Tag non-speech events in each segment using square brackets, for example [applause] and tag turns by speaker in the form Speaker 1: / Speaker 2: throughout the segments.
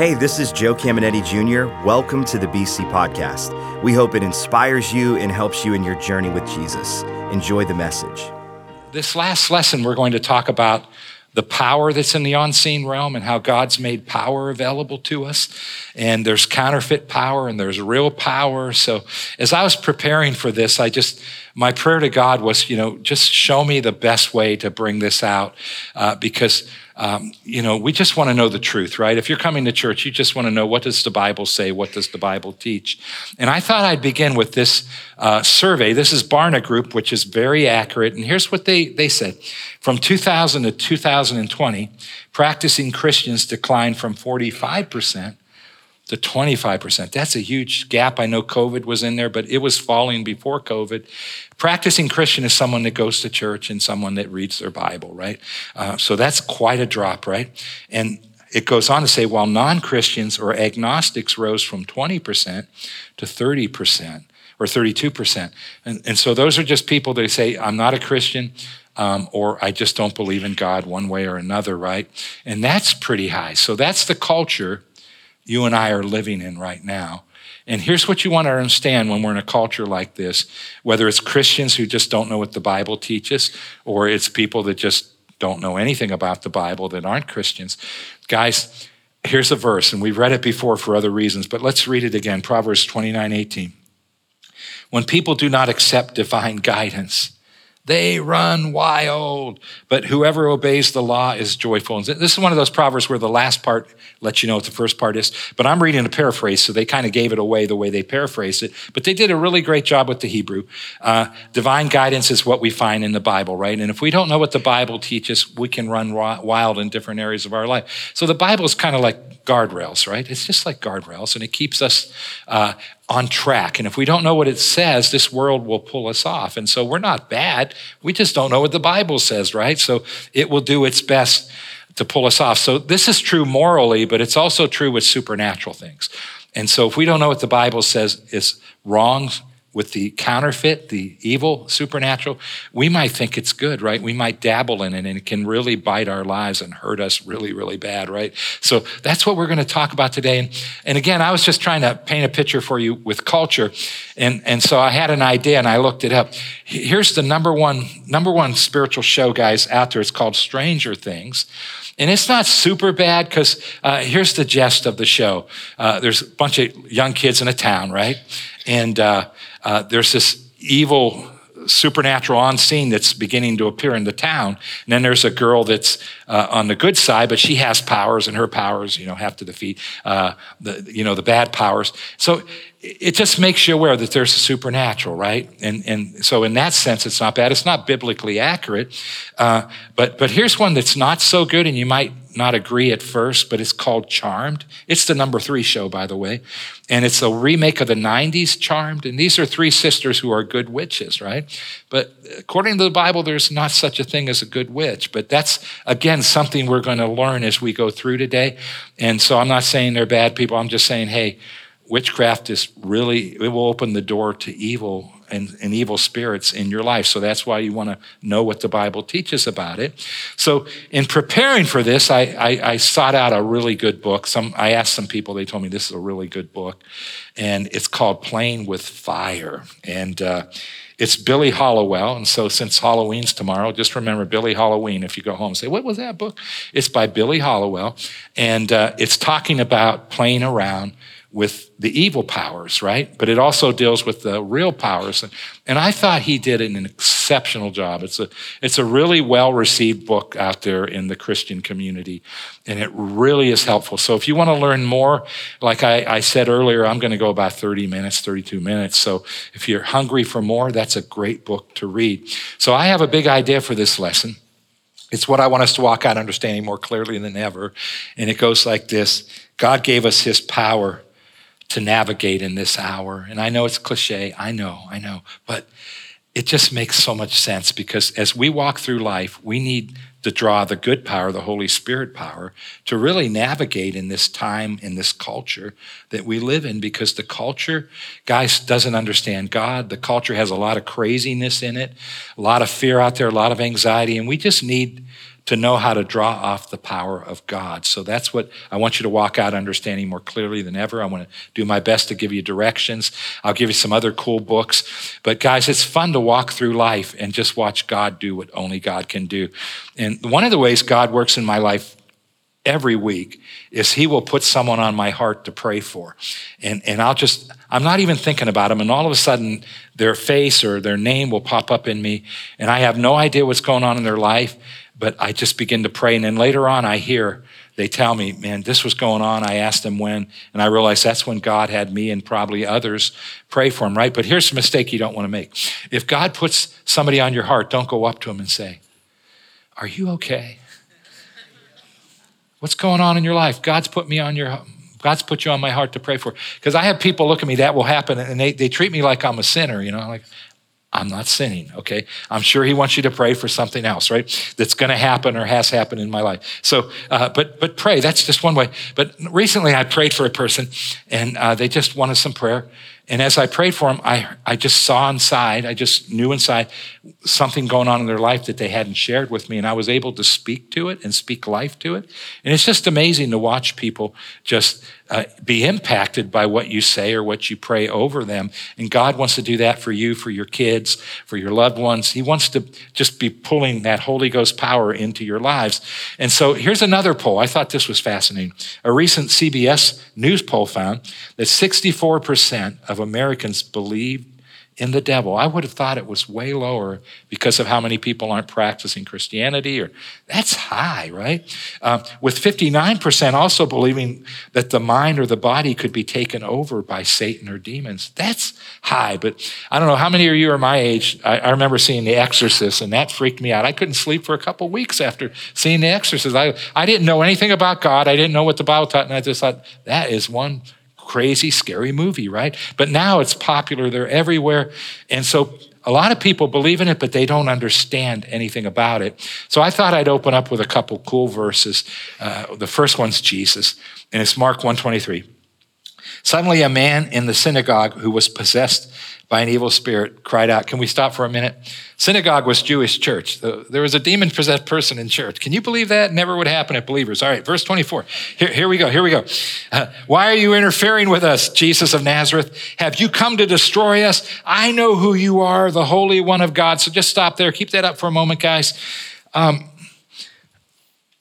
Speaker 1: Hey, this is Joe Caminetti Jr. Welcome to the BC Podcast. We hope it inspires you and helps you in your journey with Jesus. Enjoy the message.
Speaker 2: This last lesson, we're going to talk about the power that's in the unseen realm and how God's made power available to us. And there's counterfeit power and there's real power. So as I was preparing for this, I just, my prayer to God was, you know, just show me the best way to bring this out uh, because um, you know, we just want to know the truth, right? If you're coming to church, you just want to know what does the Bible say? What does the Bible teach? And I thought I'd begin with this uh, survey. This is Barna Group, which is very accurate. And here's what they, they said. From 2000 to 2020, practicing Christians declined from 45% to 25%. That's a huge gap. I know COVID was in there, but it was falling before COVID. Practicing Christian is someone that goes to church and someone that reads their Bible, right? Uh, so that's quite a drop, right? And it goes on to say while non Christians or agnostics rose from 20% to 30% or 32%. And, and so those are just people that say, I'm not a Christian. Um, or I just don't believe in God one way or another, right? And that's pretty high. So that's the culture you and I are living in right now. And here's what you want to understand when we're in a culture like this whether it's Christians who just don't know what the Bible teaches, or it's people that just don't know anything about the Bible that aren't Christians. Guys, here's a verse, and we've read it before for other reasons, but let's read it again Proverbs 29 18. When people do not accept divine guidance, they run wild, but whoever obeys the law is joyful. And this is one of those proverbs where the last part lets you know what the first part is. But I'm reading a paraphrase, so they kind of gave it away the way they paraphrased it. But they did a really great job with the Hebrew. Uh, divine guidance is what we find in the Bible, right? And if we don't know what the Bible teaches, we can run wild in different areas of our life. So the Bible is kind of like guardrails, right? It's just like guardrails, and it keeps us uh, on track. And if we don't know what it says, this world will pull us off. And so we're not bad. We just don't know what the Bible says, right? So it will do its best to pull us off. So this is true morally, but it's also true with supernatural things. And so if we don't know what the Bible says is wrong, with the counterfeit, the evil supernatural, we might think it's good, right? We might dabble in it and it can really bite our lives and hurt us really, really bad, right? So that's what we're going to talk about today. And, and again, I was just trying to paint a picture for you with culture. And, and so I had an idea and I looked it up. Here's the number one, number one spiritual show, guys, out there. It's called Stranger Things. And it's not super bad because uh, here's the gist of the show. Uh, there's a bunch of young kids in a town, right? And uh, uh, there's this evil supernatural on scene that's beginning to appear in the town. And then there's a girl that's uh, on the good side, but she has powers, and her powers, you know, have to defeat uh, the, you know, the bad powers. So it just makes you aware that there's a supernatural, right? And and so in that sense, it's not bad. It's not biblically accurate, uh, but but here's one that's not so good, and you might not agree at first, but it's called Charmed. It's the number three show, by the way. And it's a remake of the 90s Charmed. And these are three sisters who are good witches, right? But according to the Bible, there's not such a thing as a good witch. But that's, again, something we're going to learn as we go through today. And so I'm not saying they're bad people. I'm just saying, hey, witchcraft is really, it will open the door to evil and, and, evil spirits in your life. So that's why you want to know what the Bible teaches about it. So in preparing for this, I, I, I, sought out a really good book. Some I asked some people, they told me this is a really good book, and it's called Playing with Fire. And uh, it's Billy Hallowell. And so since Halloween's tomorrow, just remember Billy Halloween if you go home and say, What was that book? It's by Billy Hallowell. And uh, it's talking about playing around with the evil powers, right? But it also deals with the real powers. And I thought he did an exceptional job. It's a, it's a really well received book out there in the Christian community, and it really is helpful. So if you want to learn more, like I, I said earlier, I'm going to go about 30 minutes, 32 minutes. So if you're hungry for more, that's a great book to read. So I have a big idea for this lesson. It's what I want us to walk out understanding more clearly than ever. And it goes like this God gave us his power to navigate in this hour. And I know it's cliche, I know, I know, but it just makes so much sense because as we walk through life, we need to draw the good power, the Holy Spirit power, to really navigate in this time, in this culture that we live in, because the culture, guys, doesn't understand God. The culture has a lot of craziness in it, a lot of fear out there, a lot of anxiety, and we just need to know how to draw off the power of God. So that's what I want you to walk out understanding more clearly than ever. I want to do my best to give you directions. I'll give you some other cool books. But guys, it's fun to walk through life and just watch God do what only God can do. And one of the ways God works in my life every week is he will put someone on my heart to pray for. And, and I'll just, I'm not even thinking about them. And all of a sudden, their face or their name will pop up in me. And I have no idea what's going on in their life but I just begin to pray. And then later on, I hear they tell me, man, this was going on. I asked them when, and I realized that's when God had me and probably others pray for him, right? But here's a mistake you don't want to make. If God puts somebody on your heart, don't go up to him and say, Are you okay? What's going on in your life? God's put me on your God's put you on my heart to pray for. Because I have people look at me, that will happen, and they, they treat me like I'm a sinner, you know, like, I'm not sinning, okay? I'm sure he wants you to pray for something else, right? That's going to happen or has happened in my life. So, uh, but but pray. That's just one way. But recently, I prayed for a person, and uh, they just wanted some prayer. And as I prayed for them, I I just saw inside. I just knew inside something going on in their life that they hadn't shared with me, and I was able to speak to it and speak life to it. And it's just amazing to watch people just uh, be impacted by what you say or what you pray over them. And God wants to do that for you, for your kids, for your loved ones. He wants to just be pulling that Holy Ghost power into your lives. And so here's another poll. I thought this was fascinating. A recent CBS News poll found that 64% of Americans believe in the devil. I would have thought it was way lower because of how many people aren't practicing Christianity, or that's high, right? Uh, with 59% also believing that the mind or the body could be taken over by Satan or demons. That's high, but I don't know how many of you are my age. I, I remember seeing The Exorcist, and that freaked me out. I couldn't sleep for a couple weeks after seeing The Exorcist. I, I didn't know anything about God, I didn't know what the Bible taught, and I just thought, that is one crazy, scary movie, right? But now it's popular, they're everywhere. And so a lot of people believe in it, but they don't understand anything about it. So I thought I'd open up with a couple cool verses. Uh, the first one's Jesus, and it's Mark 123. Suddenly, a man in the synagogue who was possessed by an evil spirit cried out. Can we stop for a minute? Synagogue was Jewish church. There was a demon possessed person in church. Can you believe that? Never would happen at believers. All right, verse 24. Here, here we go. Here we go. Uh, Why are you interfering with us, Jesus of Nazareth? Have you come to destroy us? I know who you are, the Holy One of God. So just stop there. Keep that up for a moment, guys. Um,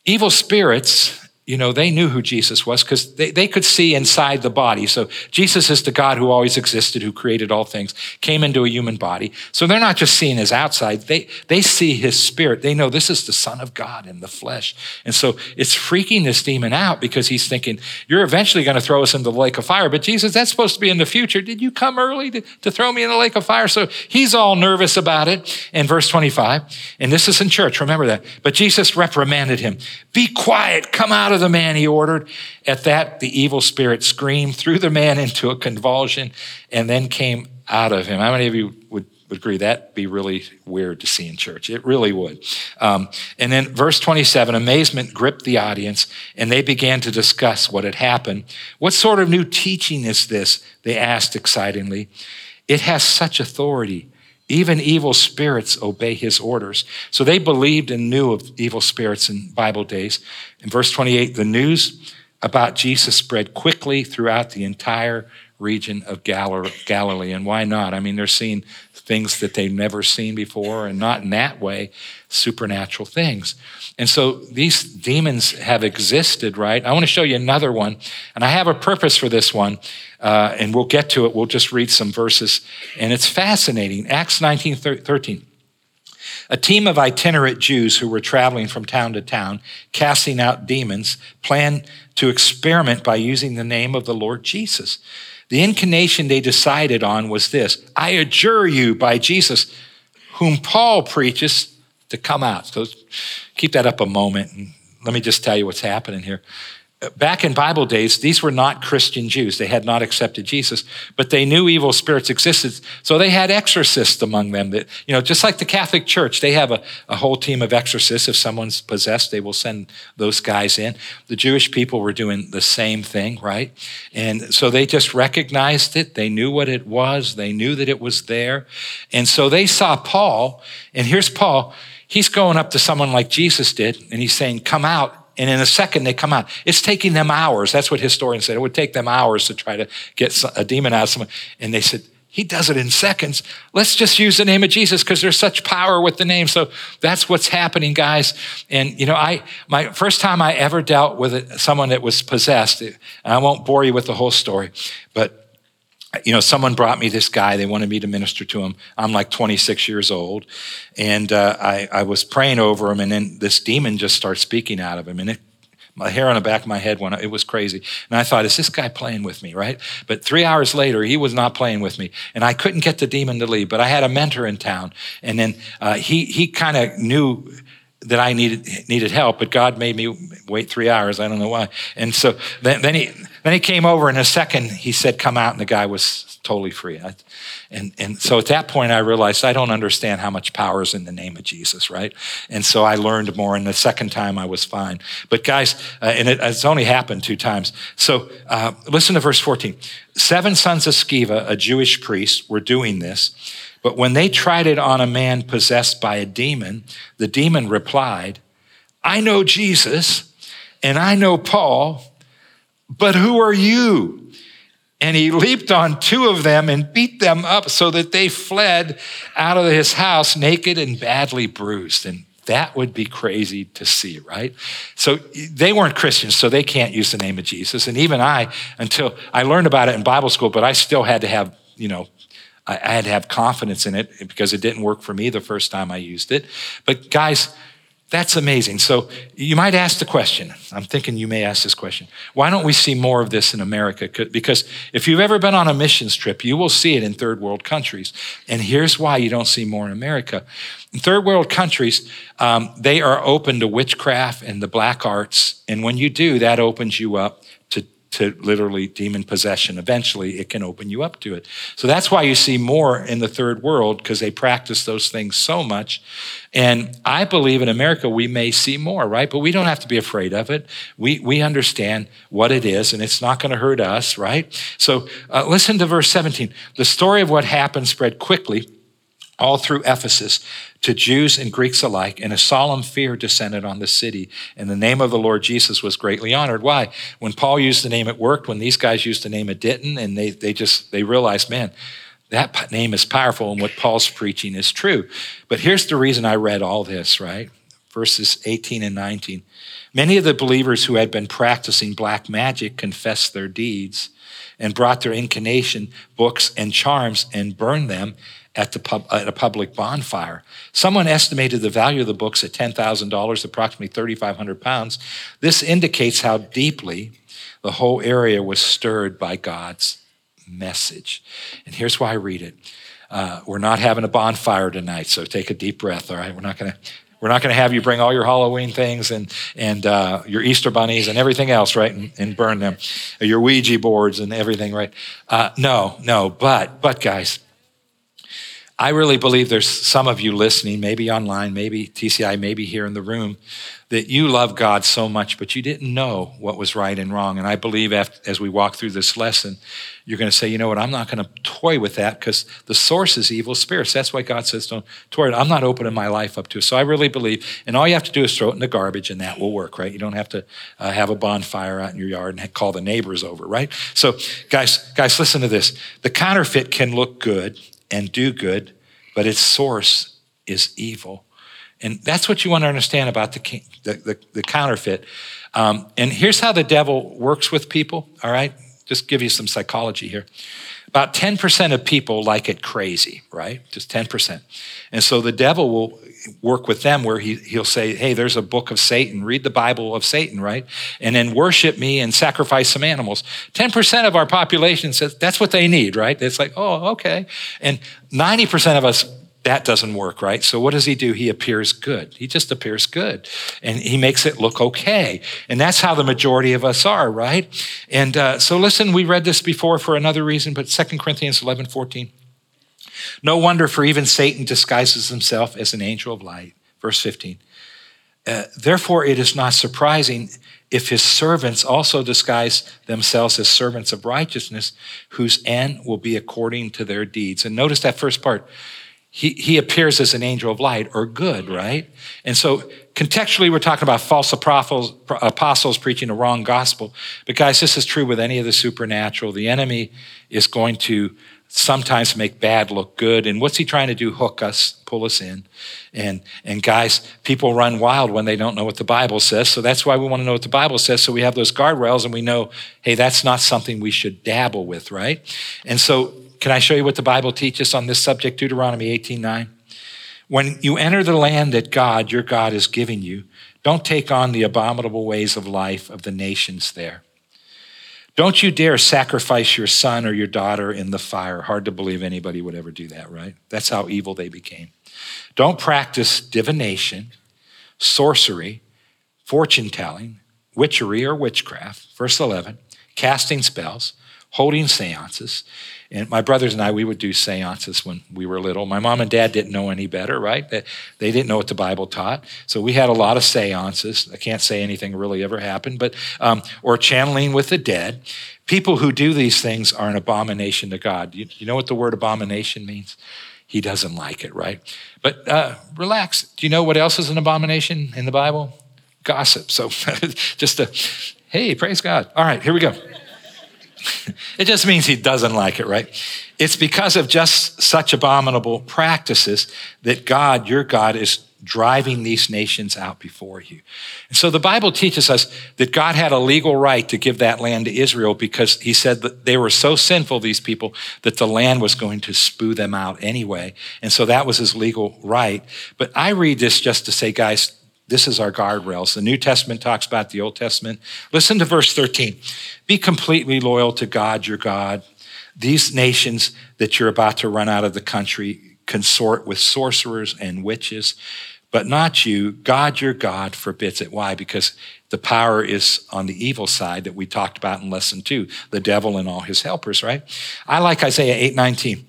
Speaker 2: evil spirits you know, they knew who Jesus was because they, they could see inside the body. So Jesus is the God who always existed, who created all things, came into a human body. So they're not just seeing his outside, they, they see his spirit. They know this is the Son of God in the flesh. And so it's freaking this demon out because he's thinking, You're eventually going to throw us into the lake of fire. But Jesus, that's supposed to be in the future. Did you come early to, to throw me in the lake of fire? So he's all nervous about it. In verse 25, and this is in church, remember that. But Jesus reprimanded him, Be quiet, come out of the man, he ordered. At that, the evil spirit screamed, threw the man into a convulsion, and then came out of him. How many of you would, would agree that'd be really weird to see in church? It really would. Um, and then, verse 27 amazement gripped the audience, and they began to discuss what had happened. What sort of new teaching is this? They asked excitedly. It has such authority even evil spirits obey his orders. So they believed and knew of evil spirits in Bible days. In verse 28, the news about Jesus spread quickly throughout the entire region of Galilee. And why not? I mean, they're seeing things that they've never seen before, and not in that way, supernatural things. And so these demons have existed, right? I want to show you another one, and I have a purpose for this one, uh, and we'll get to it. We'll just read some verses, and it's fascinating. Acts 19 13. A team of itinerant Jews who were traveling from town to town, casting out demons, planned to experiment by using the name of the Lord Jesus. The incantation they decided on was this I adjure you by Jesus, whom Paul preaches, to come out. So keep that up a moment and let me just tell you what's happening here back in Bible days, these were not Christian Jews. They had not accepted Jesus, but they knew evil spirits existed. So they had exorcists among them that, you know, just like the Catholic Church, they have a, a whole team of exorcists. If someone's possessed, they will send those guys in. The Jewish people were doing the same thing, right? And so they just recognized it. They knew what it was. They knew that it was there. And so they saw Paul, and here's Paul he's going up to someone like Jesus did, and he's saying, Come out. And in a second, they come out. It's taking them hours. That's what historians said. It would take them hours to try to get a demon out of someone. And they said, he does it in seconds. Let's just use the name of Jesus because there's such power with the name. So that's what's happening, guys. And you know, I my first time I ever dealt with someone that was possessed, and I won't bore you with the whole story, but you know, someone brought me this guy. They wanted me to minister to him. I'm like 26 years old, and uh, I, I was praying over him, and then this demon just starts speaking out of him, and it my hair on the back of my head went, it was crazy. And I thought, is this guy playing with me, right? But three hours later, he was not playing with me. And I couldn't get the demon to leave, but I had a mentor in town. And then uh, he, he kind of knew that I needed, needed help, but God made me wait three hours. I don't know why. And so then, then, he, then he came over in a second. He said, come out. And the guy was totally free. I, and, and so at that point, I realized I don't understand how much power is in the name of Jesus, right? And so I learned more. And the second time, I was fine. But guys, uh, and it, it's only happened two times. So uh, listen to verse 14. Seven sons of Sceva, a Jewish priest, were doing this. But when they tried it on a man possessed by a demon, the demon replied, I know Jesus and I know Paul, but who are you? And he leaped on two of them and beat them up so that they fled out of his house naked and badly bruised. And that would be crazy to see, right? So they weren't Christians, so they can't use the name of Jesus. And even I, until I learned about it in Bible school, but I still had to have, you know, I had to have confidence in it because it didn't work for me the first time I used it. But guys, that's amazing. So you might ask the question. I'm thinking you may ask this question. Why don't we see more of this in America? Because if you've ever been on a missions trip, you will see it in third world countries. And here's why you don't see more in America. In third world countries, um, they are open to witchcraft and the black arts. And when you do, that opens you up to literally demon possession. Eventually, it can open you up to it. So that's why you see more in the third world because they practice those things so much. And I believe in America we may see more, right? But we don't have to be afraid of it. We, we understand what it is and it's not going to hurt us, right? So uh, listen to verse 17. The story of what happened spread quickly all through Ephesus to Jews and Greeks alike, and a solemn fear descended on the city. And the name of the Lord Jesus was greatly honored. Why? When Paul used the name, it worked. When these guys used the name, it didn't. And they, they just, they realized, man, that name is powerful and what Paul's preaching is true. But here's the reason I read all this, right? Verses 18 and 19. Many of the believers who had been practicing black magic confessed their deeds and brought their incantation books and charms and burned them at, the pub, at a public bonfire. Someone estimated the value of the books at $10,000, approximately 3,500 pounds. This indicates how deeply the whole area was stirred by God's message. And here's why I read it. Uh, we're not having a bonfire tonight, so take a deep breath, all right? We're not going to. We're not going to have you bring all your Halloween things and, and uh, your Easter bunnies and everything else, right, and, and, burn them, your Ouija boards and everything, right? Uh, no, no, but, but guys, I really believe there's some of you listening, maybe online, maybe TCI, maybe here in the room, that you love God so much, but you didn't know what was right and wrong. And I believe as we walk through this lesson, you're going to say, you know what, I'm not going to toy with that because the source is evil spirits. That's why God says, don't toy. it. I'm not opening my life up to it. So I really believe, and all you have to do is throw it in the garbage and that will work, right? You don't have to uh, have a bonfire out in your yard and call the neighbors over, right? So guys, guys, listen to this. The counterfeit can look good and do good, but its source is evil. And that's what you want to understand about the, the, the, the counterfeit. Um, and here's how the devil works with people, all right? Just give you some psychology here. About 10% of people like it crazy, right? Just 10%. And so the devil will work with them where he, he'll say, Hey, there's a book of Satan. Read the Bible of Satan, right? And then worship me and sacrifice some animals. 10% of our population says that's what they need, right? It's like, Oh, okay. And 90% of us that doesn't work, right? So what does he do? He appears good. He just appears good and he makes it look okay. And that's how the majority of us are, right? And uh, so listen, we read this before for another reason, but 2 Corinthians 11, 14. No wonder for even Satan disguises himself as an angel of light. Verse 15. Uh, Therefore, it is not surprising if his servants also disguise themselves as servants of righteousness, whose end will be according to their deeds. And notice that first part he, he appears as an angel of light or good, right? And so contextually, we're talking about false apostles, apostles preaching a wrong gospel. But guys, this is true with any of the supernatural. The enemy is going to sometimes make bad look good. And what's he trying to do? Hook us, pull us in. And, and guys, people run wild when they don't know what the Bible says. So that's why we want to know what the Bible says. So we have those guardrails and we know, hey, that's not something we should dabble with, right? And so can I show you what the Bible teaches on this subject? Deuteronomy 18 9. When you enter the land that God, your God, is giving you, don't take on the abominable ways of life of the nations there. Don't you dare sacrifice your son or your daughter in the fire. Hard to believe anybody would ever do that, right? That's how evil they became. Don't practice divination, sorcery, fortune telling, witchery or witchcraft. Verse 11, casting spells, holding seances. And my brothers and I, we would do seances when we were little. My mom and dad didn't know any better, right? They, didn't know what the Bible taught. So we had a lot of seances. I can't say anything really ever happened, but, um, or channeling with the dead. People who do these things are an abomination to God. You, you know what the word abomination means? He doesn't like it, right? But uh, relax. Do you know what else is an abomination in the Bible? Gossip. So [laughs] just a, hey, praise God. All right, here we go it just means he doesn't like it, right? It's because of just such abominable practices that God, your God, is driving these nations out before you. And so the Bible teaches us that God had a legal right to give that land to Israel because he said that they were so sinful, these people, that the land was going to spew them out anyway. And so that was his legal right. But I read this just to say, guys, this is our guardrails. The New Testament talks about the Old Testament. Listen to verse 13. Be completely loyal to God, your God. These nations that you're about to run out of the country consort with sorcerers and witches, but not you. God, your God, forbids it. Why? Because the power is on the evil side that we talked about in lesson two, the devil and all his helpers, right? I like Isaiah 8 19.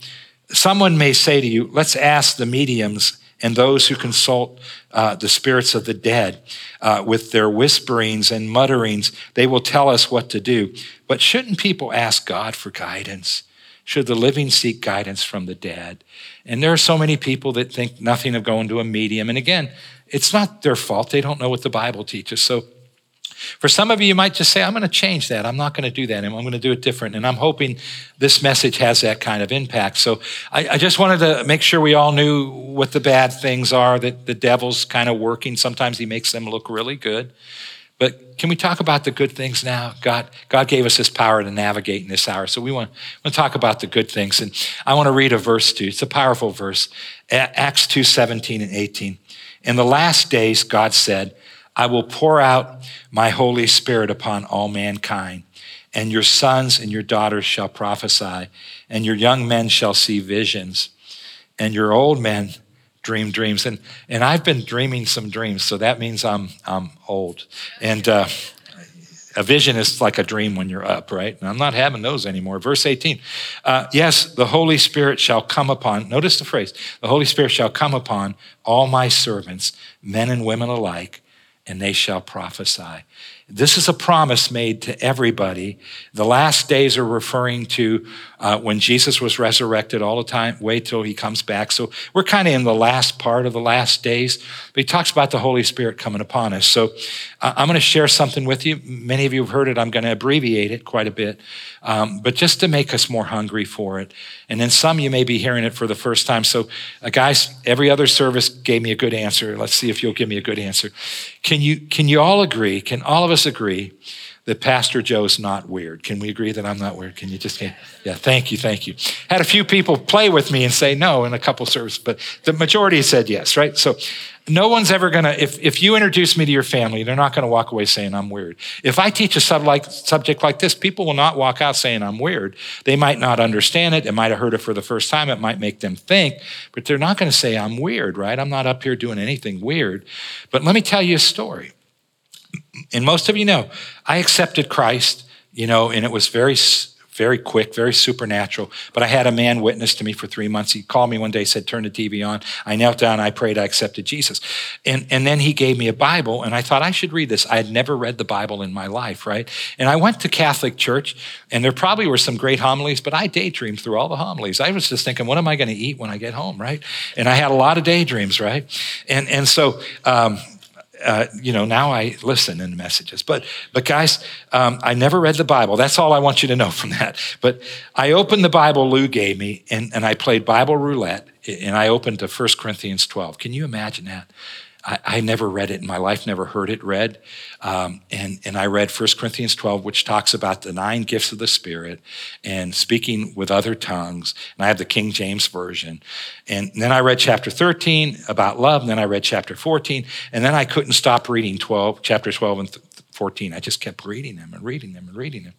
Speaker 2: Someone may say to you, let's ask the mediums and those who consult uh, the spirits of the dead uh, with their whisperings and mutterings. They will tell us what to do. But shouldn't people ask God for guidance? Should the living seek guidance from the dead? And there are so many people that think nothing of going to a medium. And again, it's not their fault. They don't know what the Bible teaches. So for some of you, you might just say, I'm going to change that. I'm not going to do that. I'm going to do it different. And I'm hoping this message has that kind of impact. So I, I just wanted to make sure we all knew what the bad things are, that the devil's kind of working. Sometimes he makes them look really good. But can we talk about the good things now? God, God gave us this power to navigate in this hour. So we want, want to talk about the good things. And I want to read a verse to you. It's a powerful verse. Acts 2 17 and 18. In the last days, God said, I will pour out my Holy Spirit upon all mankind, and your sons and your daughters shall prophesy, and your young men shall see visions, and your old men dream dreams. And, and I've been dreaming some dreams, so that means I'm, I'm old. And uh, a vision is like a dream when you're up, right? And I'm not having those anymore. Verse 18. Uh, yes, the Holy Spirit shall come upon, notice the phrase, the Holy Spirit shall come upon all my servants, men and women alike and they shall prophesy. This is a promise made to everybody. The last days are referring to uh, when Jesus was resurrected all the time, wait till he comes back. So we're kind of in the last part of the last days. But he talks about the Holy Spirit coming upon us. So uh, I'm going to share something with you. Many of you have heard it. I'm going to abbreviate it quite a bit, um, but just to make us more hungry for it. And then some you may be hearing it for the first time. So, uh, guys, every other service gave me a good answer. Let's see if you'll give me a good answer. Can you can you all agree? Can all of us agree? That Pastor Joe's not weird. Can we agree that I'm not weird? Can you just, yeah, thank you, thank you. Had a few people play with me and say no in a couple services, but the majority said yes, right? So no one's ever gonna, if, if you introduce me to your family, they're not gonna walk away saying I'm weird. If I teach a sub like, subject like this, people will not walk out saying I'm weird. They might not understand it. It might have heard it for the first time. It might make them think, but they're not gonna say I'm weird, right? I'm not up here doing anything weird. But let me tell you a story and most of you know, I accepted Christ, you know, and it was very very quick, very supernatural. But I had a man witness to me for three months. He called me one day, said, Turn the TV on. I knelt down, I prayed, I accepted Jesus. And, and then he gave me a Bible, and I thought I should read this. I had never read the Bible in my life, right? And I went to Catholic church, and there probably were some great homilies, but I daydreamed through all the homilies. I was just thinking, what am I going to eat when I get home, right? And I had a lot of daydreams, right? And, and so, um, uh, you know, now I listen in messages. But, but guys, um, I never read the Bible. That's all I want you to know from that. But I opened the Bible Lou gave me, and, and I played Bible roulette, and I opened to 1 Corinthians 12. Can you imagine that? I, I, never read it in my life, never heard it read. Um, and, and I read 1 Corinthians 12, which talks about the nine gifts of the Spirit and speaking with other tongues. And I have the King James Version. And then I read chapter 13 about love. And then I read chapter 14. And then I couldn't stop reading 12, chapter 12 and 14. I just kept reading them and reading them and reading them.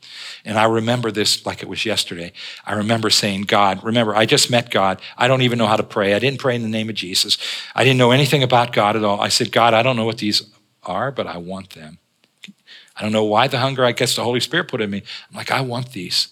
Speaker 2: And I remember this like it was yesterday. I remember saying, God, remember, I just met God. I don't even know how to pray. I didn't pray in the name of Jesus. I didn't know anything about God at all. I said, God, I don't know what these are, but I want them. I don't know why the hunger, I guess the Holy Spirit put in me. I'm like, I want these.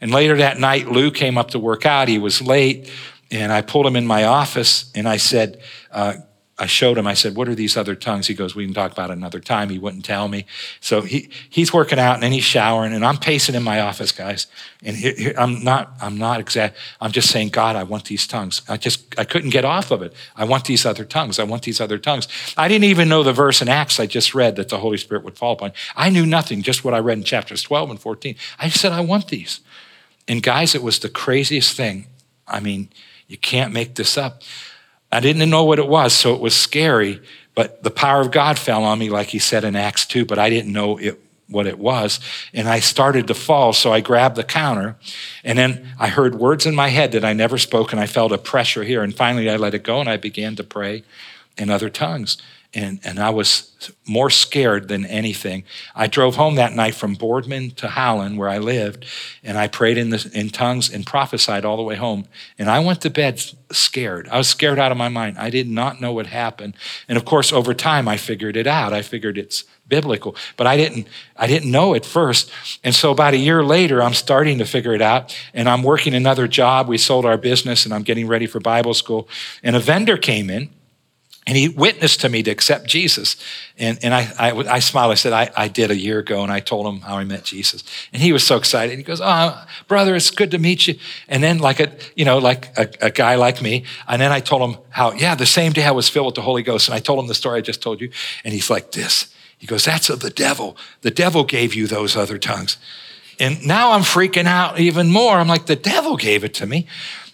Speaker 2: And later that night, Lou came up to work out. He was late, and I pulled him in my office and I said, uh, I showed him, I said, What are these other tongues? He goes, We can talk about it another time. He wouldn't tell me. So he, he's working out and then he's showering, and I'm pacing in my office, guys. And he, he, I'm not, I'm not exact. I'm just saying, God, I want these tongues. I just, I couldn't get off of it. I want these other tongues. I want these other tongues. I didn't even know the verse in Acts I just read that the Holy Spirit would fall upon. I knew nothing, just what I read in chapters 12 and 14. I said, I want these. And guys, it was the craziest thing. I mean, you can't make this up. I didn't know what it was, so it was scary, but the power of God fell on me, like he said in Acts 2, but I didn't know it, what it was. And I started to fall, so I grabbed the counter, and then I heard words in my head that I never spoke, and I felt a pressure here. And finally, I let it go, and I began to pray in other tongues and, and I was more scared than anything. I drove home that night from Boardman to Howland, where I lived, and I prayed in, the, in tongues and prophesied all the way home. And I went to bed scared. I was scared out of my mind. I did not know what happened. And of course, over time, I figured it out. I figured it's biblical, but I didn't. I didn't know at first. And so about a year later, I'm starting to figure it out. And I'm working another job. We sold our business, and I'm getting ready for Bible school. And a vendor came in and he witnessed to me to accept Jesus. And, and I, I, I smiled. I said, I, I did a year ago, and I told him how I met Jesus. And he was so excited. He goes, Oh, brother, it's good to meet you. And then, like a, you know, like a, a guy like me. And then I told him how, yeah, the same day I was filled with the Holy Ghost. And I told him the story I just told you. And he's like, This. He goes, That's of the devil. The devil gave you those other tongues. And now I'm freaking out even more. I'm like, The devil gave it to me.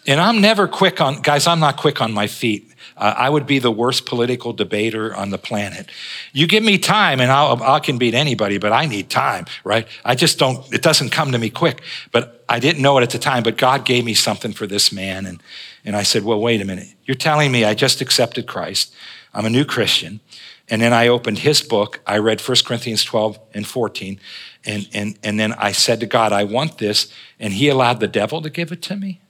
Speaker 2: And I'm never quick on, guys, I'm not quick on my feet. Uh, I would be the worst political debater on the planet. You give me time and I'll, I can beat anybody, but I need time, right? I just don't, it doesn't come to me quick. But I didn't know it at the time, but God gave me something for this man. And, and I said, well, wait a minute. You're telling me I just accepted Christ. I'm a new Christian. And then I opened his book. I read 1 Corinthians 12 and 14. And, and, and then I said to God, I want this. And he allowed the devil to give it to me.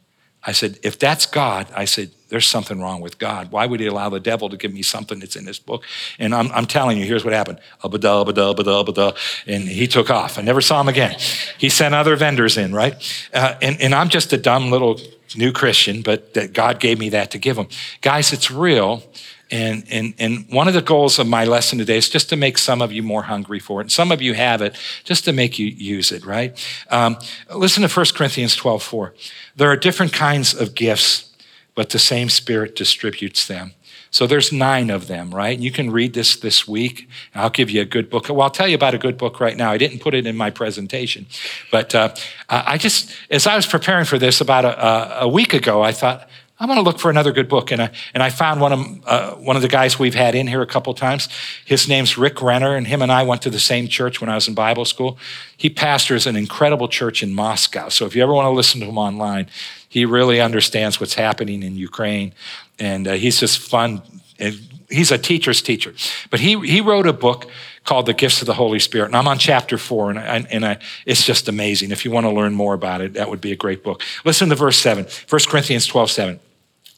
Speaker 2: I said, if that's God, I said, there's something wrong with God. Why would he allow the devil to give me something that's in this book? And I'm, I'm telling you, here's what happened. And he took off. I never saw him again. He sent other vendors in, right? Uh, and, and I'm just a dumb little new Christian, but that God gave me that to give him. Guys, it's real. And, and, and one of the goals of my lesson today is just to make some of you more hungry for it. And some of you have it, just to make you use it, right? Um, listen to 1 Corinthians 12 4. There are different kinds of gifts, but the same Spirit distributes them. So there's nine of them, right? You can read this this week. I'll give you a good book. Well, I'll tell you about a good book right now. I didn't put it in my presentation, but uh, I just, as I was preparing for this about a, a week ago, I thought, I'm going to look for another good book. And I, and I found one of, uh, one of the guys we've had in here a couple times. His name's Rick Renner, and him and I went to the same church when I was in Bible school. He pastors an incredible church in Moscow. So if you ever want to listen to him online, he really understands what's happening in Ukraine. And uh, he's just fun. He's a teacher's teacher. But he, he wrote a book called The Gifts of the Holy Spirit. And I'm on chapter four, and, I, and I, it's just amazing. If you want to learn more about it, that would be a great book. Listen to verse 7, 1 Corinthians 12, 7.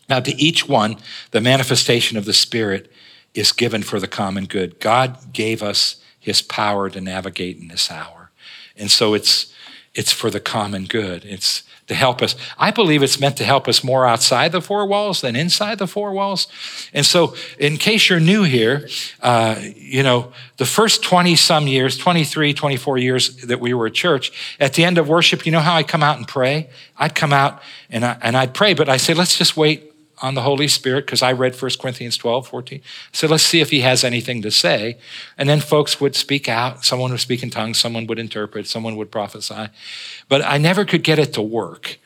Speaker 2: Now, to each one, the manifestation of the Spirit is given for the common good. God gave us his power to navigate in this hour. And so it's, it's for the common good. It's to help us. I believe it's meant to help us more outside the four walls than inside the four walls. And so, in case you're new here, uh, you know, the first 20 some years, 23, 24 years that we were at church, at the end of worship, you know how I come out and pray? I'd come out and, I, and I'd pray, but I say, let's just wait on the Holy Spirit because I read 1 Corinthians 12, 14. So let's see if he has anything to say. And then folks would speak out. Someone would speak in tongues, someone would interpret, someone would prophesy. But I never could get it to work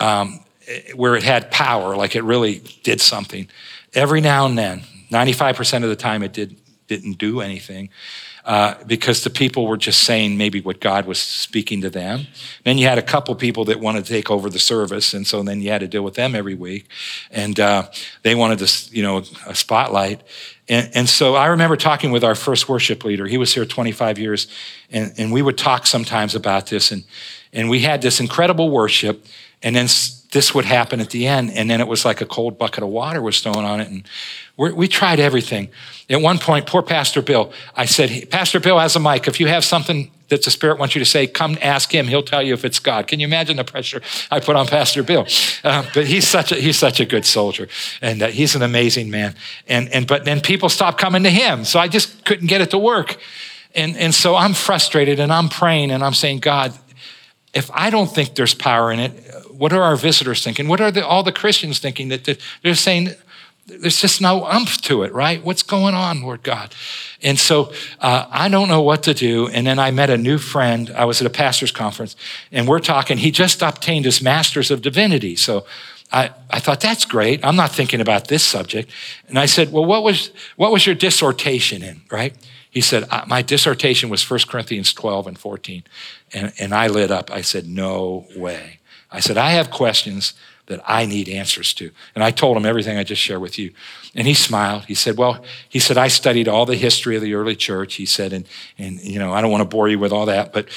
Speaker 2: um, where it had power, like it really did something. Every now and then, 95% of the time, it did, didn't do anything uh, because the people were just saying maybe what God was speaking to them. Then you had a couple people that wanted to take over the service, and so then you had to deal with them every week, and uh, they wanted this, you know, a spotlight. And, and, so I remember talking with our first worship leader. He was here 25 years, and, and we would talk sometimes about this, and and we had this incredible worship, and then this would happen at the end, and then it was like a cold bucket of water was thrown on it, and we tried everything. At one point, poor Pastor Bill, I said, Pastor Bill has a mic. If you have something that the Spirit wants you to say, come ask him. He'll tell you if it's God. Can you imagine the pressure I put on Pastor Bill? Uh, but he's such a he's such a good soldier, and uh, he's an amazing man. And and but then people stopped coming to him, so I just couldn't get it to work. And and so I'm frustrated, and I'm praying, and I'm saying, God, if I don't think there's power in it, what are our visitors thinking? What are the, all the Christians thinking that they're saying? there's just no umph to it, right? What's going on, Lord God? And so uh, I don't know what to do. And then I met a new friend. I was at a pastor's conference, and we're talking. He just obtained his master's of divinity. So I, I thought that's great. I'm not thinking about this subject. And I said, Well, what was what was your dissertation in, right? He said, uh, My dissertation was 1 Corinthians 12 and 14. And, and I lit up. I said, No way. I said, I have questions that I need answers to. And I told him everything I just shared with you. And he smiled. He said, Well, he said, I studied all the history of the early church. He said, and, and you know, I don't want to bore you with all that, but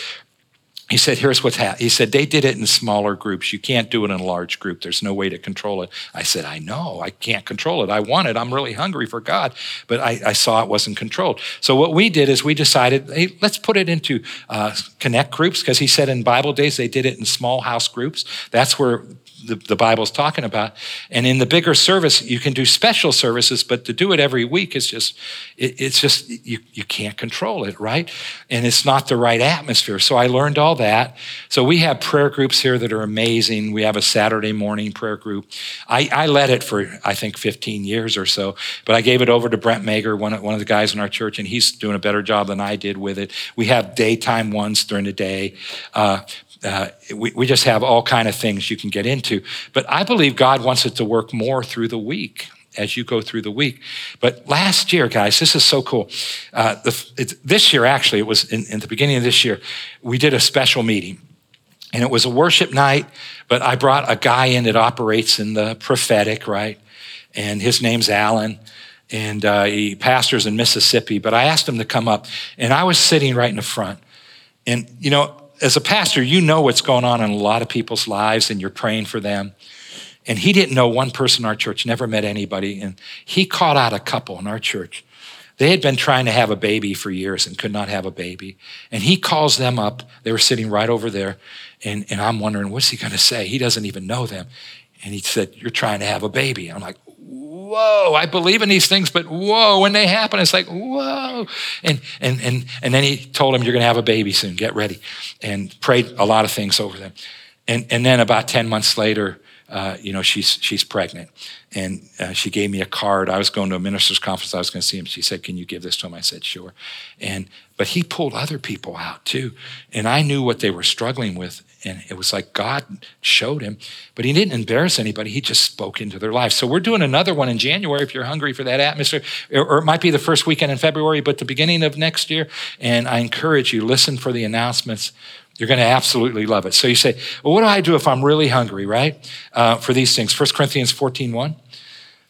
Speaker 2: he said, here's what's happened. He said, they did it in smaller groups. You can't do it in a large group. There's no way to control it. I said, I know. I can't control it. I want it. I'm really hungry for God. But I, I saw it wasn't controlled. So what we did is we decided, hey, let's put it into uh, connect groups, because he said in Bible days they did it in small house groups. That's where the, the Bible's talking about. And in the bigger service, you can do special services, but to do it every week is just, it, it's just, you, you can't control it, right? And it's not the right atmosphere. So I learned all that. So we have prayer groups here that are amazing. We have a Saturday morning prayer group. I, I led it for, I think, 15 years or so, but I gave it over to Brent Mager, one of, one of the guys in our church, and he's doing a better job than I did with it. We have daytime ones during the day. Uh, uh, we, we just have all kind of things you can get into. But I believe God wants it to work more through the week as you go through the week. But last year, guys, this is so cool. Uh, the, this year, actually, it was in, in the beginning of this year, we did a special meeting. And it was a worship night, but I brought a guy in that operates in the prophetic, right? And his name's Alan and uh, he pastors in Mississippi. But I asked him to come up, and I was sitting right in the front. And, you know, as a pastor, you know what's going on in a lot of people's lives and you're praying for them. And he didn't know one person in our church, never met anybody. And he caught out a couple in our church. They had been trying to have a baby for years and could not have a baby. And he calls them up. They were sitting right over there. And, and I'm wondering, what's he going to say? He doesn't even know them. And he said, You're trying to have a baby. I'm like, whoa, I believe in these things, but whoa, when they happen, it's like, whoa. And, and, and, and then he told him, you're going to have a baby soon, get ready. And prayed a lot of things over them. And, and then about 10 months later, uh, you know, she's, she's pregnant. And uh, she gave me a card. I was going to a minister's conference. I was going to see him. She said, Can you give this to him? I said, Sure. And, but he pulled other people out too. And I knew what they were struggling with. And it was like God showed him, but he didn't embarrass anybody. He just spoke into their lives. So we're doing another one in January if you're hungry for that atmosphere, or it might be the first weekend in February, but the beginning of next year. And I encourage you, listen for the announcements. You're going to absolutely love it. So you say, well, what do I do if I'm really hungry, right? Uh, for these things. 1 Corinthians 14, 1.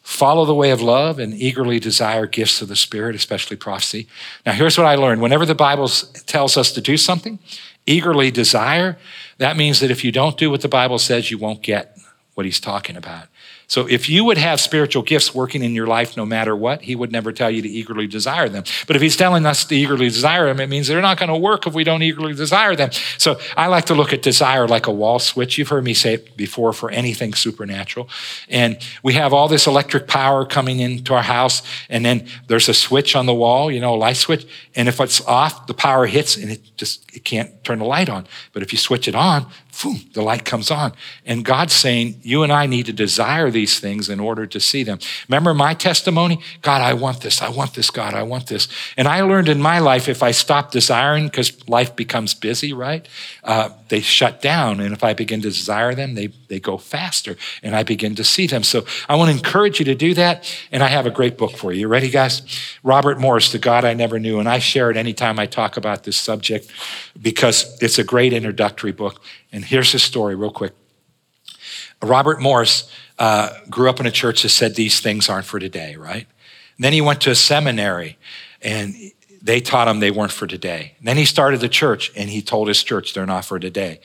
Speaker 2: Follow the way of love and eagerly desire gifts of the Spirit, especially prophecy. Now, here's what I learned. Whenever the Bible tells us to do something, eagerly desire, that means that if you don't do what the Bible says, you won't get what he's talking about. So if you would have spiritual gifts working in your life no matter what, he would never tell you to eagerly desire them. But if he's telling us to eagerly desire them, it means they're not going to work if we don't eagerly desire them. So I like to look at desire like a wall switch. You've heard me say it before for anything supernatural. And we have all this electric power coming into our house, and then there's a switch on the wall, you know, a light switch. And if it's off, the power hits and it just it can't turn the light on. But if you switch it on, boom, the light comes on. And God's saying, you and I need to desire these things in order to see them. Remember my testimony? God, I want this. I want this, God. I want this. And I learned in my life if I stop desiring, because life becomes busy, right? Uh, they shut down. And if I begin to desire them, they, they go faster and I begin to see them. So I want to encourage you to do that. And I have a great book for you. You ready, guys? Robert Morris, The God I Never Knew. And I share it anytime I talk about this subject because it's a great introductory book. And here's his story, real quick. Robert Morris uh, grew up in a church that said these things aren't for today, right? And then he went to a seminary and they taught him they weren't for today. And then he started the church and he told his church they're not for today.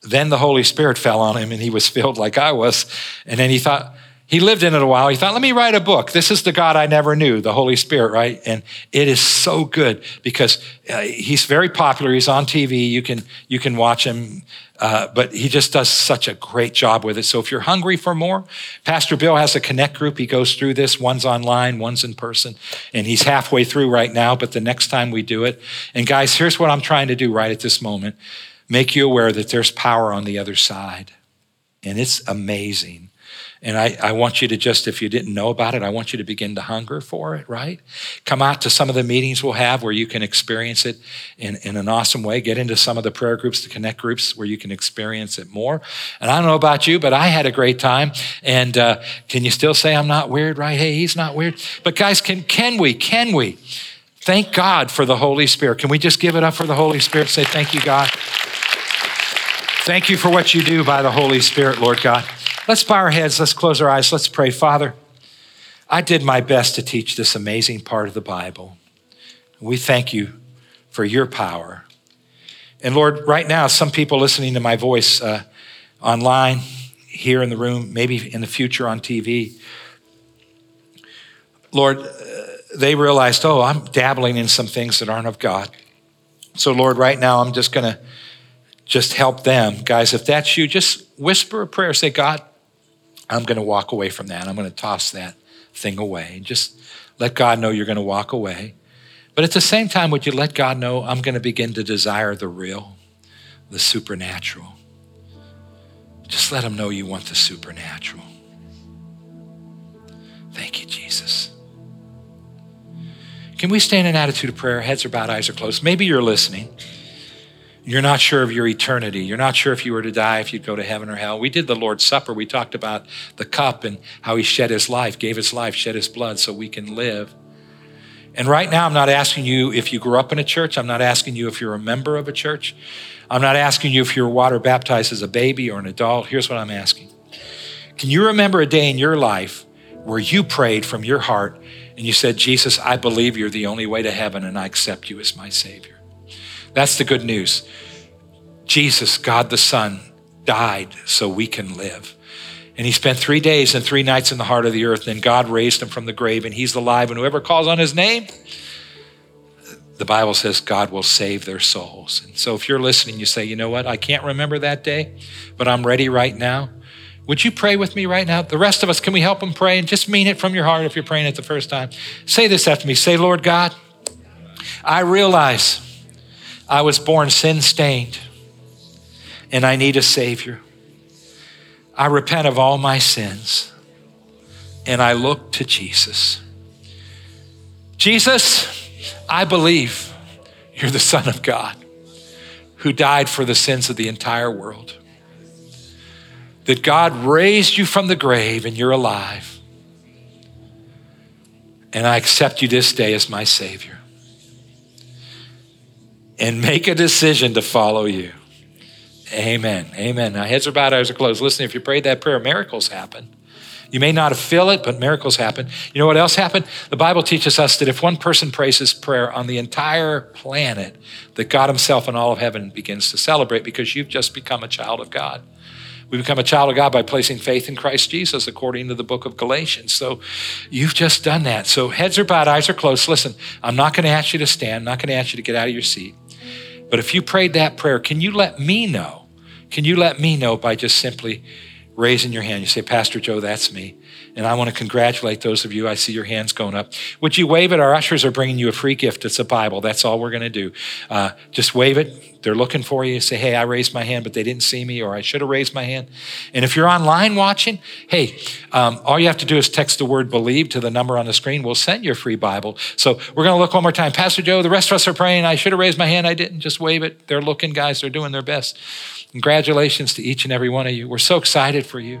Speaker 2: Then the Holy Spirit fell on him and he was [laughs] filled like I was. And then he thought, he lived in it a while. He thought, let me write a book. This is the God I never knew, the Holy Spirit, right? And it is so good because uh, he's very popular. He's on TV. You can, you can watch him. Uh, but he just does such a great job with it. So if you're hungry for more, Pastor Bill has a connect group. He goes through this. One's online, one's in person. And he's halfway through right now, but the next time we do it. And guys, here's what I'm trying to do right at this moment make you aware that there's power on the other side. And it's amazing. And I, I want you to just, if you didn't know about it, I want you to begin to hunger for it, right? Come out to some of the meetings we'll have where you can experience it in, in an awesome way. Get into some of the prayer groups, the connect groups where you can experience it more. And I don't know about you, but I had a great time. And uh, can you still say I'm not weird, right? Hey, he's not weird. But guys, can, can we, can we? Thank God for the Holy Spirit. Can we just give it up for the Holy Spirit? Say, thank you, God. Thank you for what you do by the Holy Spirit, Lord God. Let's bow our heads. Let's close our eyes. Let's pray. Father, I did my best to teach this amazing part of the Bible. We thank you for your power. And Lord, right now, some people listening to my voice uh, online, here in the room, maybe in the future on TV, Lord, uh, they realized, oh, I'm dabbling in some things that aren't of God. So, Lord, right now, I'm just going to just help them. Guys, if that's you, just whisper a prayer. Say, God, I'm going to walk away from that. I'm going to toss that thing away. Just let God know you're going to walk away. But at the same time, would you let God know I'm going to begin to desire the real, the supernatural? Just let him know you want the supernatural. Thank you, Jesus. Can we stand in attitude of prayer? Heads are bowed, eyes are closed. Maybe you're listening. You're not sure of your eternity. You're not sure if you were to die, if you'd go to heaven or hell. We did the Lord's Supper. We talked about the cup and how he shed his life, gave his life, shed his blood so we can live. And right now, I'm not asking you if you grew up in a church. I'm not asking you if you're a member of a church. I'm not asking you if you were water baptized as a baby or an adult. Here's what I'm asking Can you remember a day in your life where you prayed from your heart and you said, Jesus, I believe you're the only way to heaven and I accept you as my Savior? That's the good news. Jesus, God the Son, died so we can live. And he spent three days and three nights in the heart of the earth. And God raised him from the grave, and he's alive. And whoever calls on his name, the Bible says God will save their souls. And so if you're listening, you say, you know what? I can't remember that day, but I'm ready right now. Would you pray with me right now? The rest of us, can we help them pray? And just mean it from your heart if you're praying it the first time. Say this after me. Say, Lord God, I realize I was born sin stained and I need a Savior. I repent of all my sins and I look to Jesus. Jesus, I believe you're the Son of God who died for the sins of the entire world. That God raised you from the grave and you're alive. And I accept you this day as my Savior and make a decision to follow you. Amen. Amen. Now, heads are bowed, eyes are closed. Listen, if you prayed that prayer, miracles happen. You may not feel it, but miracles happen. You know what else happened? The Bible teaches us that if one person prays this prayer on the entire planet, that God Himself and all of heaven begins to celebrate because you've just become a child of God. We become a child of God by placing faith in Christ Jesus, according to the book of Galatians. So you've just done that. So heads are bowed, eyes are closed. Listen, I'm not going to ask you to stand, I'm not going to ask you to get out of your seat. But if you prayed that prayer, can you let me know? Can you let me know by just simply raising your hand? You say, Pastor Joe, that's me. And I want to congratulate those of you. I see your hands going up. Would you wave it? Our ushers are bringing you a free gift. It's a Bible. That's all we're going to do. Uh, just wave it. They're looking for you. Say, hey, I raised my hand, but they didn't see me, or I should have raised my hand. And if you're online watching, hey, um, all you have to do is text the word believe to the number on the screen. We'll send you a free Bible. So we're going to look one more time. Pastor Joe, the rest of us are praying. I should have raised my hand. I didn't. Just wave it. They're looking, guys. They're doing their best. Congratulations to each and every one of you. We're so excited for you.